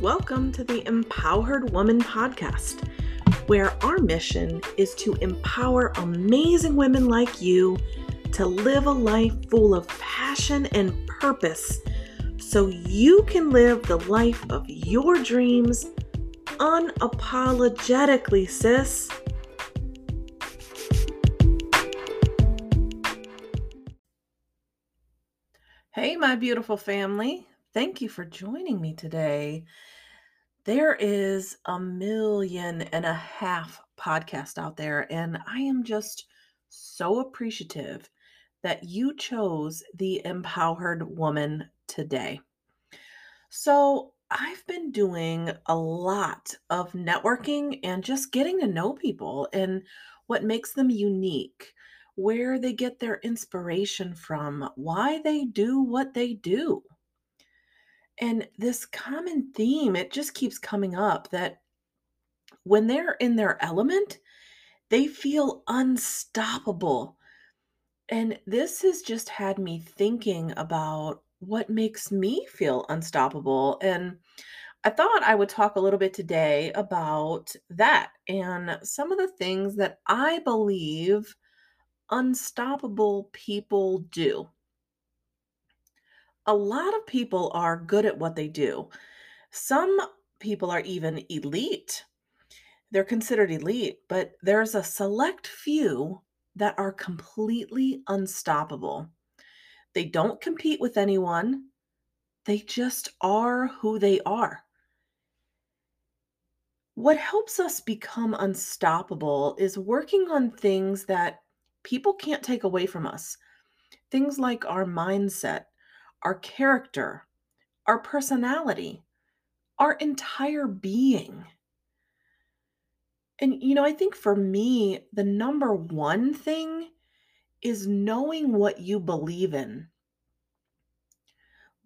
Welcome to the Empowered Woman Podcast, where our mission is to empower amazing women like you to live a life full of passion and purpose so you can live the life of your dreams unapologetically, sis. Hey, my beautiful family. Thank you for joining me today. There is a million and a half podcast out there, and I am just so appreciative that you chose the empowered woman today. So, I've been doing a lot of networking and just getting to know people and what makes them unique, where they get their inspiration from, why they do what they do. And this common theme, it just keeps coming up that when they're in their element, they feel unstoppable. And this has just had me thinking about what makes me feel unstoppable. And I thought I would talk a little bit today about that and some of the things that I believe unstoppable people do. A lot of people are good at what they do. Some people are even elite. They're considered elite, but there's a select few that are completely unstoppable. They don't compete with anyone. They just are who they are. What helps us become unstoppable is working on things that people can't take away from us. Things like our mindset, our character, our personality, our entire being. And, you know, I think for me, the number one thing is knowing what you believe in.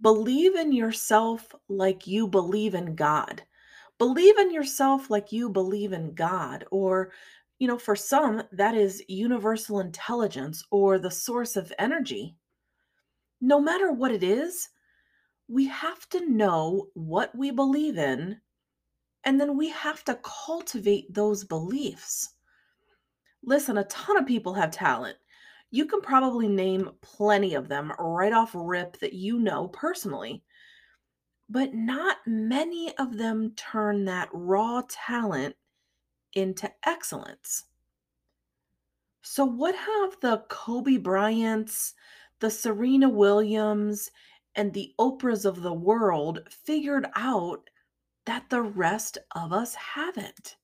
Believe in yourself like you believe in God. Believe in yourself like you believe in God. Or, you know, for some, that is universal intelligence or the source of energy. No matter what it is, we have to know what we believe in, and then we have to cultivate those beliefs. Listen, a ton of people have talent. You can probably name plenty of them right off rip that you know personally. But not many of them turn that raw talent into excellence. So, what have the Kobe Bryants, the Serena Williams, and the Oprahs of the world figured out that the rest of us haven't?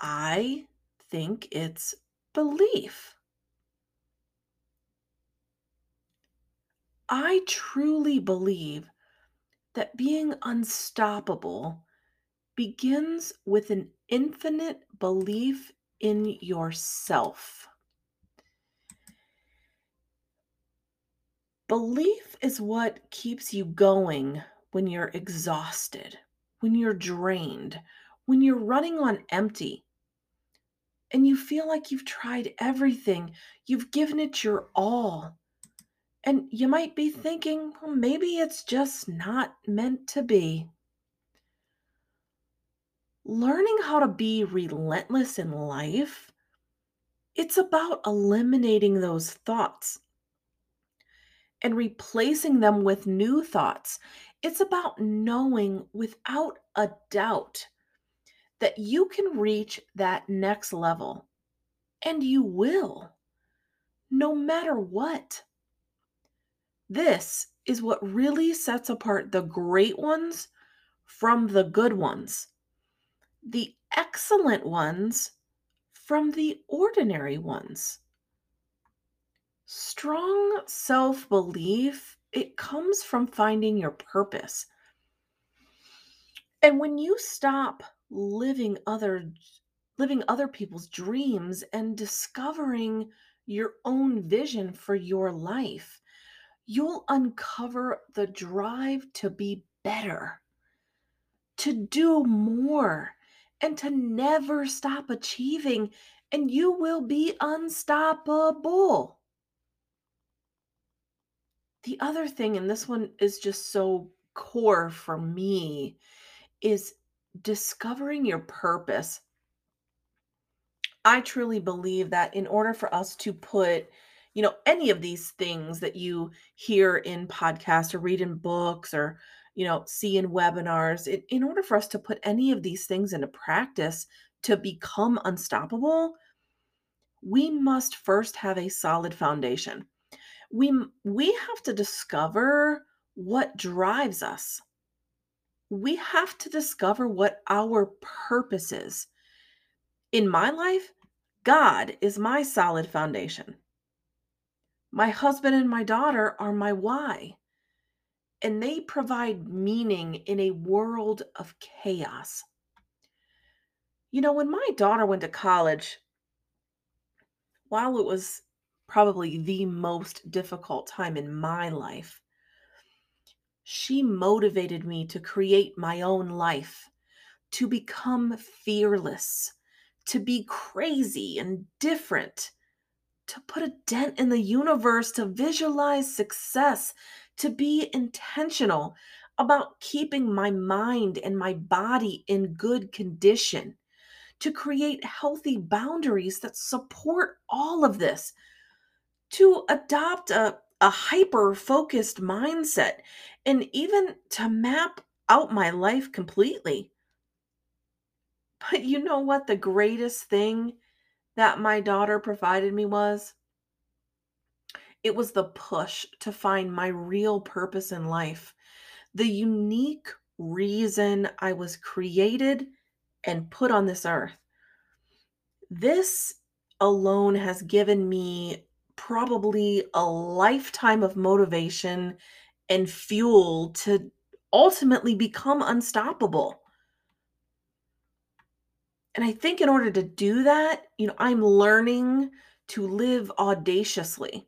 I think it's belief. I truly believe that being unstoppable begins with an infinite belief in yourself. Belief is what keeps you going when you're exhausted, when you're drained, when you're running on empty, and you feel like you've tried everything, you've given it your all, and you might be thinking, well, maybe it's just not meant to be. Learning how to be relentless in life, it's about eliminating those thoughts and replacing them with new thoughts. It's about knowing without a doubt that you can reach that next level. And you will, no matter what. This is what really sets apart the great ones from the good ones, the excellent ones from the ordinary ones. Strong self-belief, it comes from finding your purpose. And when you stop living other living other people's dreams and discovering your own vision for your life, you'll uncover the drive to be better, to do more, and to never stop achieving, and you will be unstoppable. The other thing, and this one is just so core for me is discovering your purpose. I truly believe that in order for us to put, you know, any of these things that you hear in podcasts or read in books or, you know, see in webinars, in, in order for us to put any of these things into practice to become unstoppable, we must first have a solid foundation. We we have to discover what drives us. We have to discover what our purpose is. In my life, God is my solid foundation. My husband and my daughter are my why, and they provide meaning in a world of chaos. You know, when my daughter went to college, while it was probably the most difficult time in my life, she motivated me to create my own life, to become fearless, to be crazy and different, to put a dent in the universe, to visualize success, to be intentional about keeping my mind and my body in good condition, to create healthy boundaries that support all of this, to adopt a, a hyper focused mindset, and even to map out my life completely. But you know what the greatest thing that my daughter provided me was? It was the push to find my real purpose in life, the unique reason I was created and put on this earth. This alone has given me probably a lifetime of motivation and fuel to ultimately become unstoppable. And I think in order to do that, you know, I'm learning to live audaciously.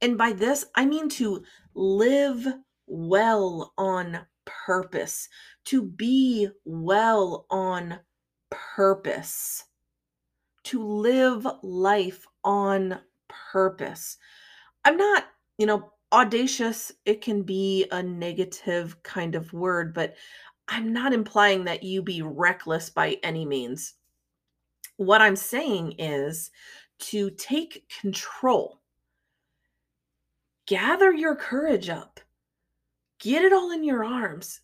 And by this, I mean to live well on purpose, to be well on purpose, to live life on purpose. I'm not, you know, audacious, it can be a negative kind of word, but I'm not implying that you be reckless by any means. What I'm saying is to take control, gather your courage up, get it all in your arms,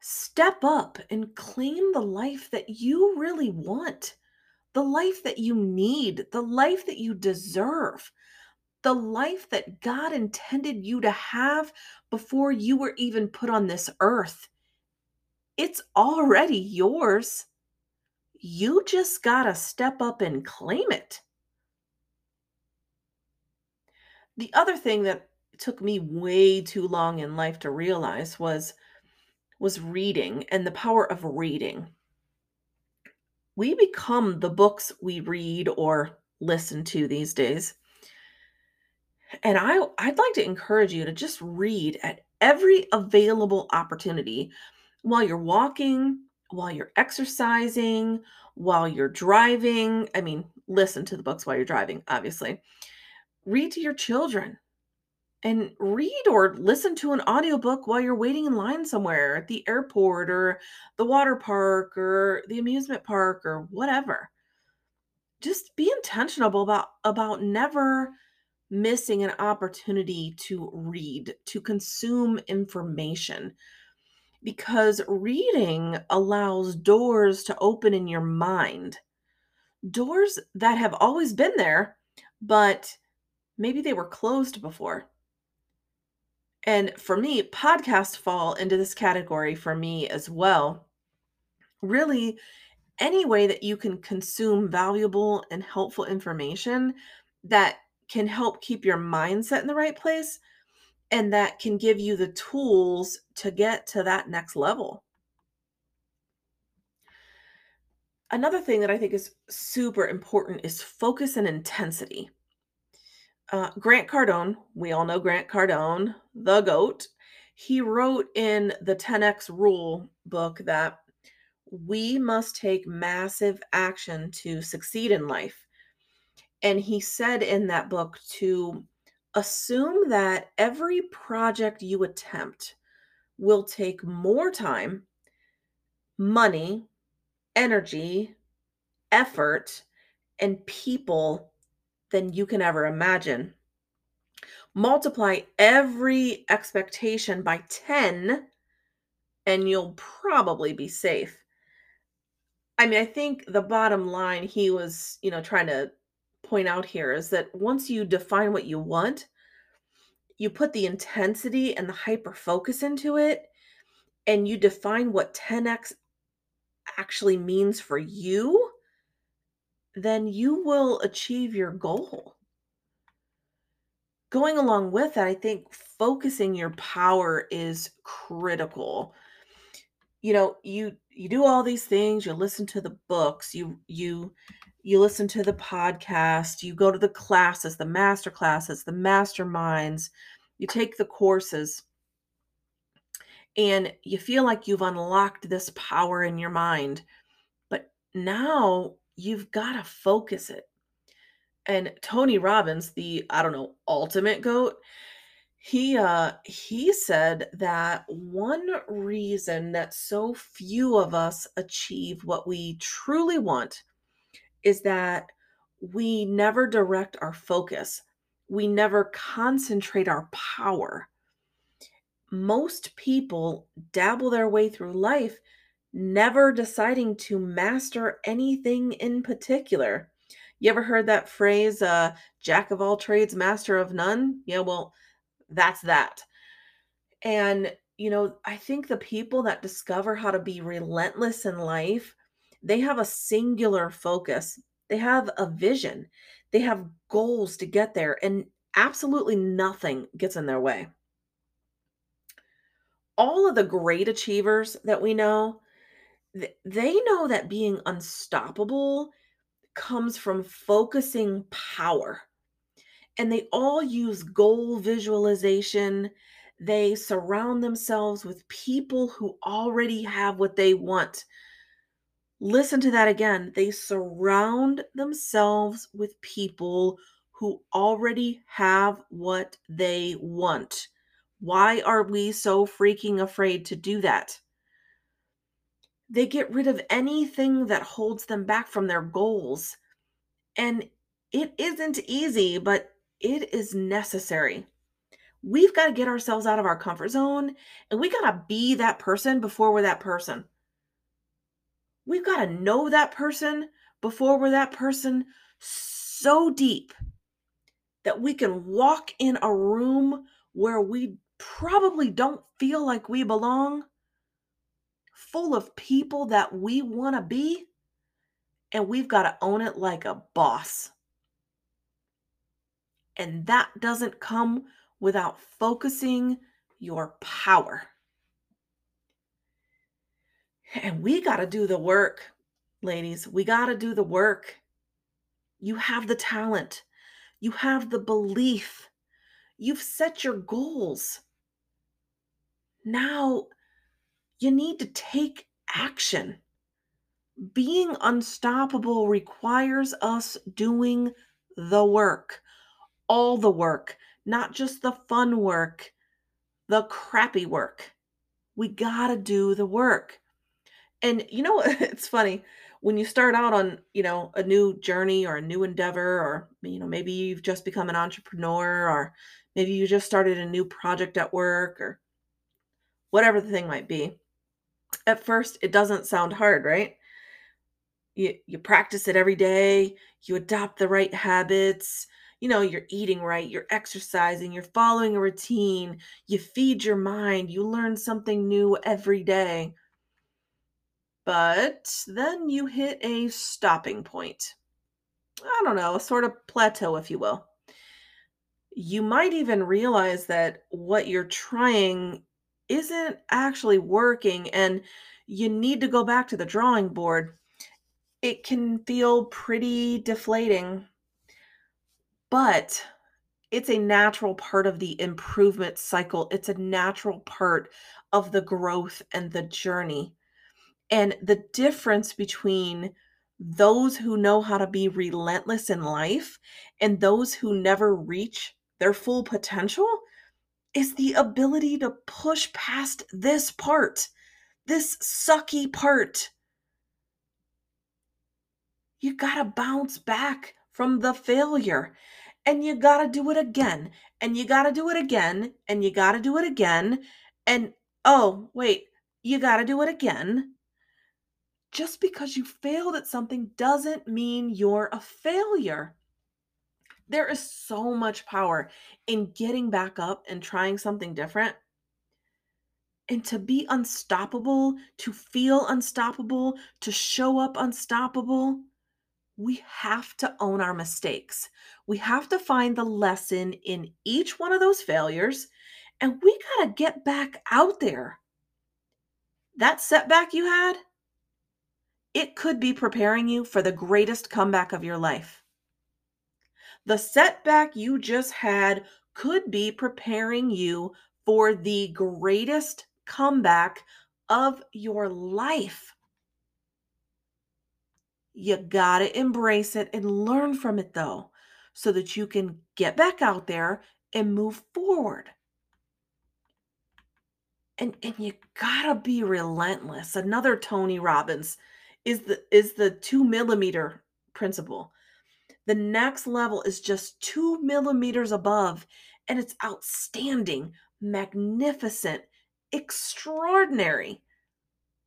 step up and claim the life that you really want, the life that you need, the life that you deserve, the life that God intended you to have before you were even put on this earth. It's already yours. You just got to step up and claim it. The other thing that took me way too long in life to realize was was reading and the power of reading. We become the books we read or listen to these days. And I I'd like to encourage you to just read at every available opportunity while you're walking, while you're exercising, while you're driving. I mean, listen to the books while you're driving, obviously. Read to your children and read or listen to an audiobook while you're waiting in line somewhere at the airport or the water park or the amusement park or whatever. Just be intentional about about never missing an opportunity to read, to consume information because reading allows doors to open in your mind. Doors that have always been there, but maybe they were closed before. And for me, podcasts fall into this category for me as well. Really, any way that you can consume valuable and helpful information that can help keep your mindset in the right place and that can give you the tools to get to that next level. Another thing that I think is super important is focus and intensity. Uh, Grant Cardone, we all know Grant Cardone, the GOAT, he wrote in the 10X Rule book that we must take massive action to succeed in life. And he said in that book to assume that every project you attempt, will take more time, money, energy, effort, and people than you can ever imagine. Multiply every expectation by 10 and you'll probably be safe. I mean, I think the bottom line he was, you know, trying to point out here is that once you define what you want, you put the intensity and the hyper focus into it, and you define what 10x actually means for you, then you will achieve your goal. Going along with that, I think focusing your power is critical. You know, you you do all these things, you listen to the books, you you you listen to the podcast, you go to the classes, the master classes, the masterminds, you take the courses and you feel like you've unlocked this power in your mind. But now you've got to focus it. And Tony Robbins, the I don't know, ultimate goat, he uh he said that one reason that so few of us achieve what we truly want is that we never direct our focus. We never concentrate our power. Most people dabble their way through life never deciding to master anything in particular. You ever heard that phrase, uh, jack of all trades, master of none? Yeah, well, that's that. And, you know, I think the people that discover how to be relentless in life, they have a singular focus, they have a vision, they have goals to get there, and absolutely nothing gets in their way. All of the great achievers that we know, th- they know that being unstoppable comes from focusing power. And they all use goal visualization. They surround themselves with people who already have what they want. Listen to that again. They surround themselves with people who already have what they want. Why are we so freaking afraid to do that? They get rid of anything that holds them back from their goals. And it isn't easy, but it is necessary. We've got to get ourselves out of our comfort zone and we got to be that person before we're that person. We've got to know that person before we're that person so deep that we can walk in a room where we probably don't feel like we belong, full of people that we want to be, and we've got to own it like a boss. And that doesn't come without focusing your power. And we got to do the work, ladies. We got to do the work. You have the talent, you have the belief, you've set your goals. Now you need to take action. Being unstoppable requires us doing the work, all the work, not just the fun work, the crappy work. We got to do the work. And you know, it's funny when you start out on, you know, a new journey or a new endeavor, or, you know, maybe you've just become an entrepreneur, or maybe you just started a new project at work, or whatever the thing might be. At first, it doesn't sound hard, right? You, you practice it every day, you adopt the right habits, you know, you're eating right, you're exercising, you're following a routine, you feed your mind, you learn something new every day. But then you hit a stopping point. I don't know, a sort of plateau, if you will. You might even realize that what you're trying isn't actually working and you need to go back to the drawing board. It can feel pretty deflating, but it's a natural part of the improvement cycle. It's a natural part of the growth and the journey. And the difference between those who know how to be relentless in life and those who never reach their full potential is the ability to push past this part, this sucky part. You got to bounce back from the failure and you got to do it again and you got to do it again and you got to do it again. And oh, wait, you got to do it again. Just because you failed at something doesn't mean you're a failure. There is so much power in getting back up and trying something different. And to be unstoppable, to feel unstoppable, to show up unstoppable, we have to own our mistakes. We have to find the lesson in each one of those failures, and we got to get back out there. That setback you had, it could be preparing you for the greatest comeback of your life. The setback you just had could be preparing you for the greatest comeback of your life. You got to embrace it and learn from it, though, so that you can get back out there and move forward. And, and you gotta be relentless. Another Tony Robbins is the is the two millimeter principle. The next level is just two millimeters above, and it's outstanding, magnificent, extraordinary.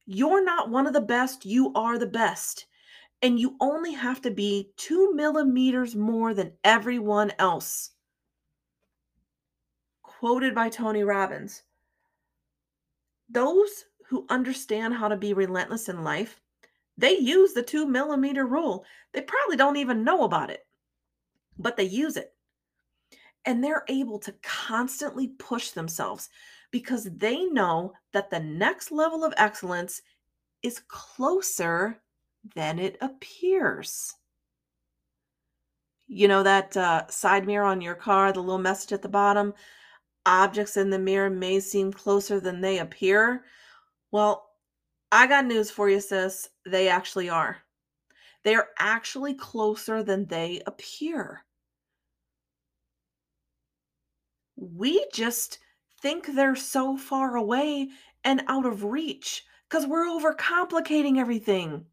You're not one of the best, you are the best and you only have to be two millimeters more than everyone else. Quoted by Tony Robbins. Those who understand how to be relentless in life, they use the two millimeter rule. They probably don't even know about it, but they use it. And they're able to constantly push themselves because they know that the next level of excellence is closer than it appears. You know that uh, side mirror on your car, the little message at the bottom? Objects in the mirror may seem closer than they appear. Well, I got news for you, sis. They actually are. They are actually closer than they appear. We just think they're so far away and out of reach because we're overcomplicating everything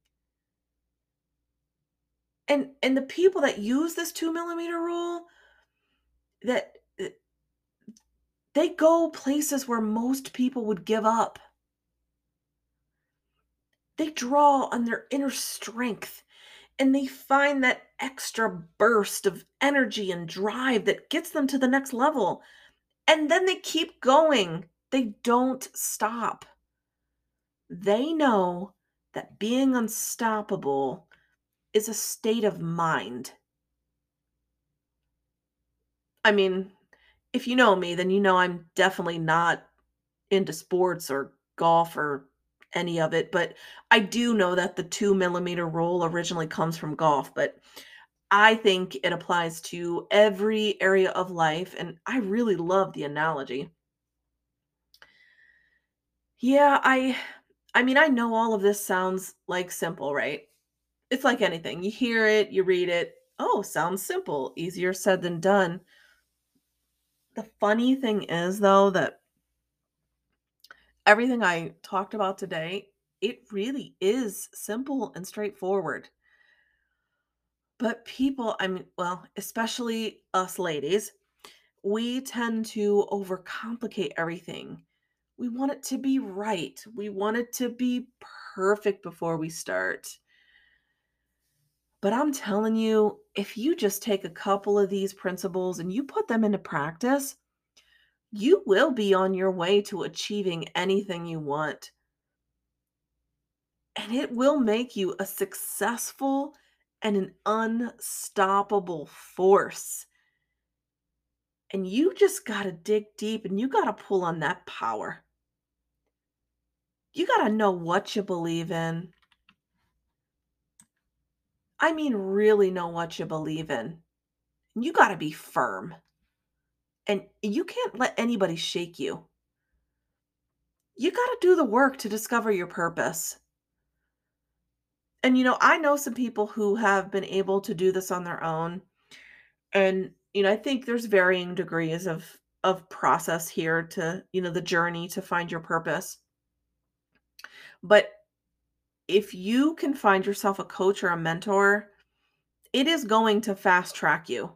and and the people that use this two millimeter rule that eh, they go places where most people would give up they draw on their inner strength and they find that extra burst of energy and drive that gets them to the next level and then they keep going they don't stop they know that being unstoppable is a state of mind. I mean, if you know me, then you know I'm definitely not into sports or golf or any of it, but I do know that the two millimeter rule originally comes from golf, but I think it applies to every area of life, and I really love the analogy. Yeah, I I mean, I know all of this sounds like simple, right? It's like anything. You hear it, you read it. Oh, sounds simple. Easier said than done. The funny thing is, though, that everything I talked about today, it really is simple and straightforward. But people, I mean, well, especially us ladies, we tend to overcomplicate everything. We want it to be right. We want it to be perfect before we start. But I'm telling you, if you just take a couple of these principles and you put them into practice, you will be on your way to achieving anything you want. And it will make you a successful and an unstoppable force. And you just got to dig deep and you got to pull on that power. You got to know what you believe in. I mean, really know what you believe in. You got to be firm. And you can't let anybody shake you. You got to do the work to discover your purpose. And, you know, I know some people who have been able to do this on their own. And, you know, I think there's varying degrees of of process here to, you know, the journey to find your purpose. But if you can find yourself a coach or a mentor, it is going to fast track you.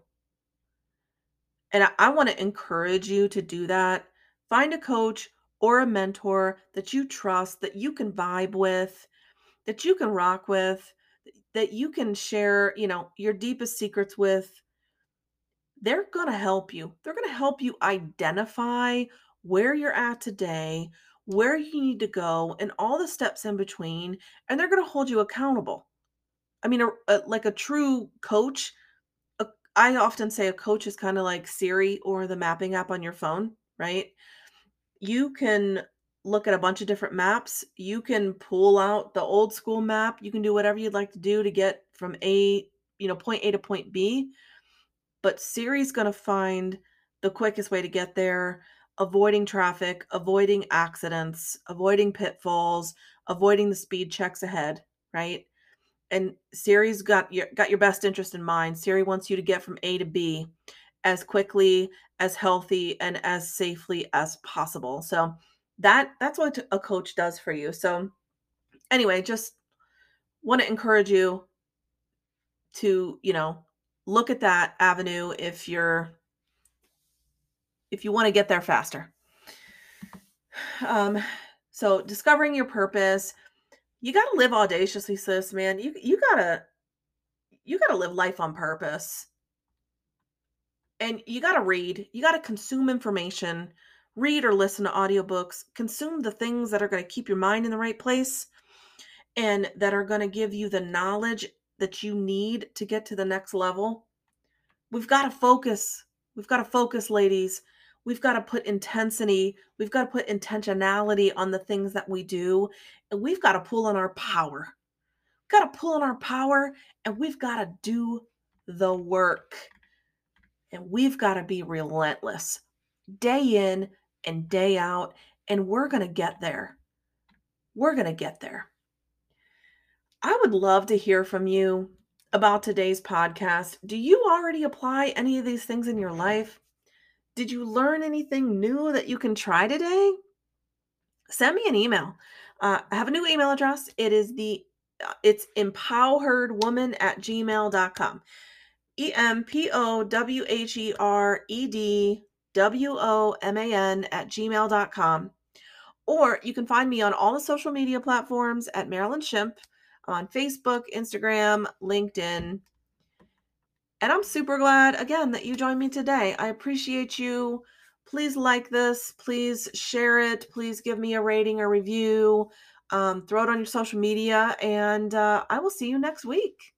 And I, want to encourage you to do that. Find a coach or a mentor that you trust, that you can vibe with, that you can rock with, that you can share, you know, your deepest secrets with. They're going to help you. They're going to help you identify where you're at today, where you need to go, and all the steps in between, and they're going to hold you accountable. I mean, a, a, like a true coach, I often say a coach is kind of like Siri or the mapping app on your phone, right? You can look at a bunch of different maps. You can pull out the old school map. You can do whatever you'd like to do to get from A, you know, point A to point B. But Siri's going to find the quickest way to get there, avoiding traffic, avoiding accidents, avoiding pitfalls, avoiding the speed checks ahead, right? And Siri's got your got your best interest in mind. Siri wants you to get from A to B as quickly, as healthy, and as safely as possible. So that that's what a coach does for you. So anyway, just want to encourage you to, you know, look at that avenue if you're if you want to get there faster. Um so discovering your purpose, you got to live audaciously, sis, man. You you got to you got to live life on purpose. And you got to read. You got to consume information, read or listen to audiobooks, consume the things that are to keep your mind in the right place and that are to give you the knowledge that you need to get to the next level. We've got to focus. We've got to focus, ladies. We've got to put intensity, we've got to put intentionality on the things that we do, and we've got to pull on our power. We've got to pull on our power and we've got to do the work. And we've got to be relentless day in and day out, and we're going to get there. We're going to get there. I would love to hear from you about today's podcast. Do you already apply any of these things in your life? Did you learn anything new that you can try today? Send me an email. Uh, I have a new email address. It is the uh, it's empowheredwoman at gmail.com. E M P O W H E R E D W O M A N at gmail.com. Or you can find me on all the social media platforms at Marilyn Shimp on Facebook, Instagram, LinkedIn. And I'm super glad again that you joined me today. I appreciate you. Please like this. Please share it. Please give me a rating or review. Um, throw it on your social media. And uh, I will see you next week.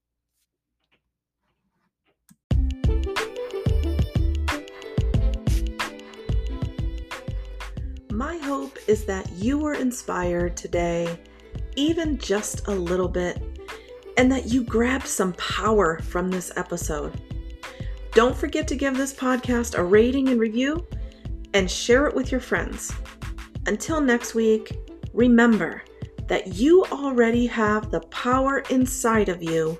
My hope is that you were inspired today, even just a little bit, and that you grabbed some power from this episode. Don't forget to give this podcast a rating and review and share it with your friends. Until next week, remember that you already have the power inside of you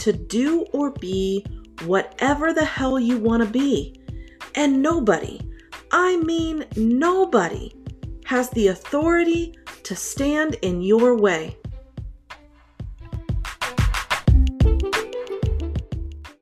to do or be whatever the hell you want to be. And nobody, I mean nobody, has the authority to stand in your way.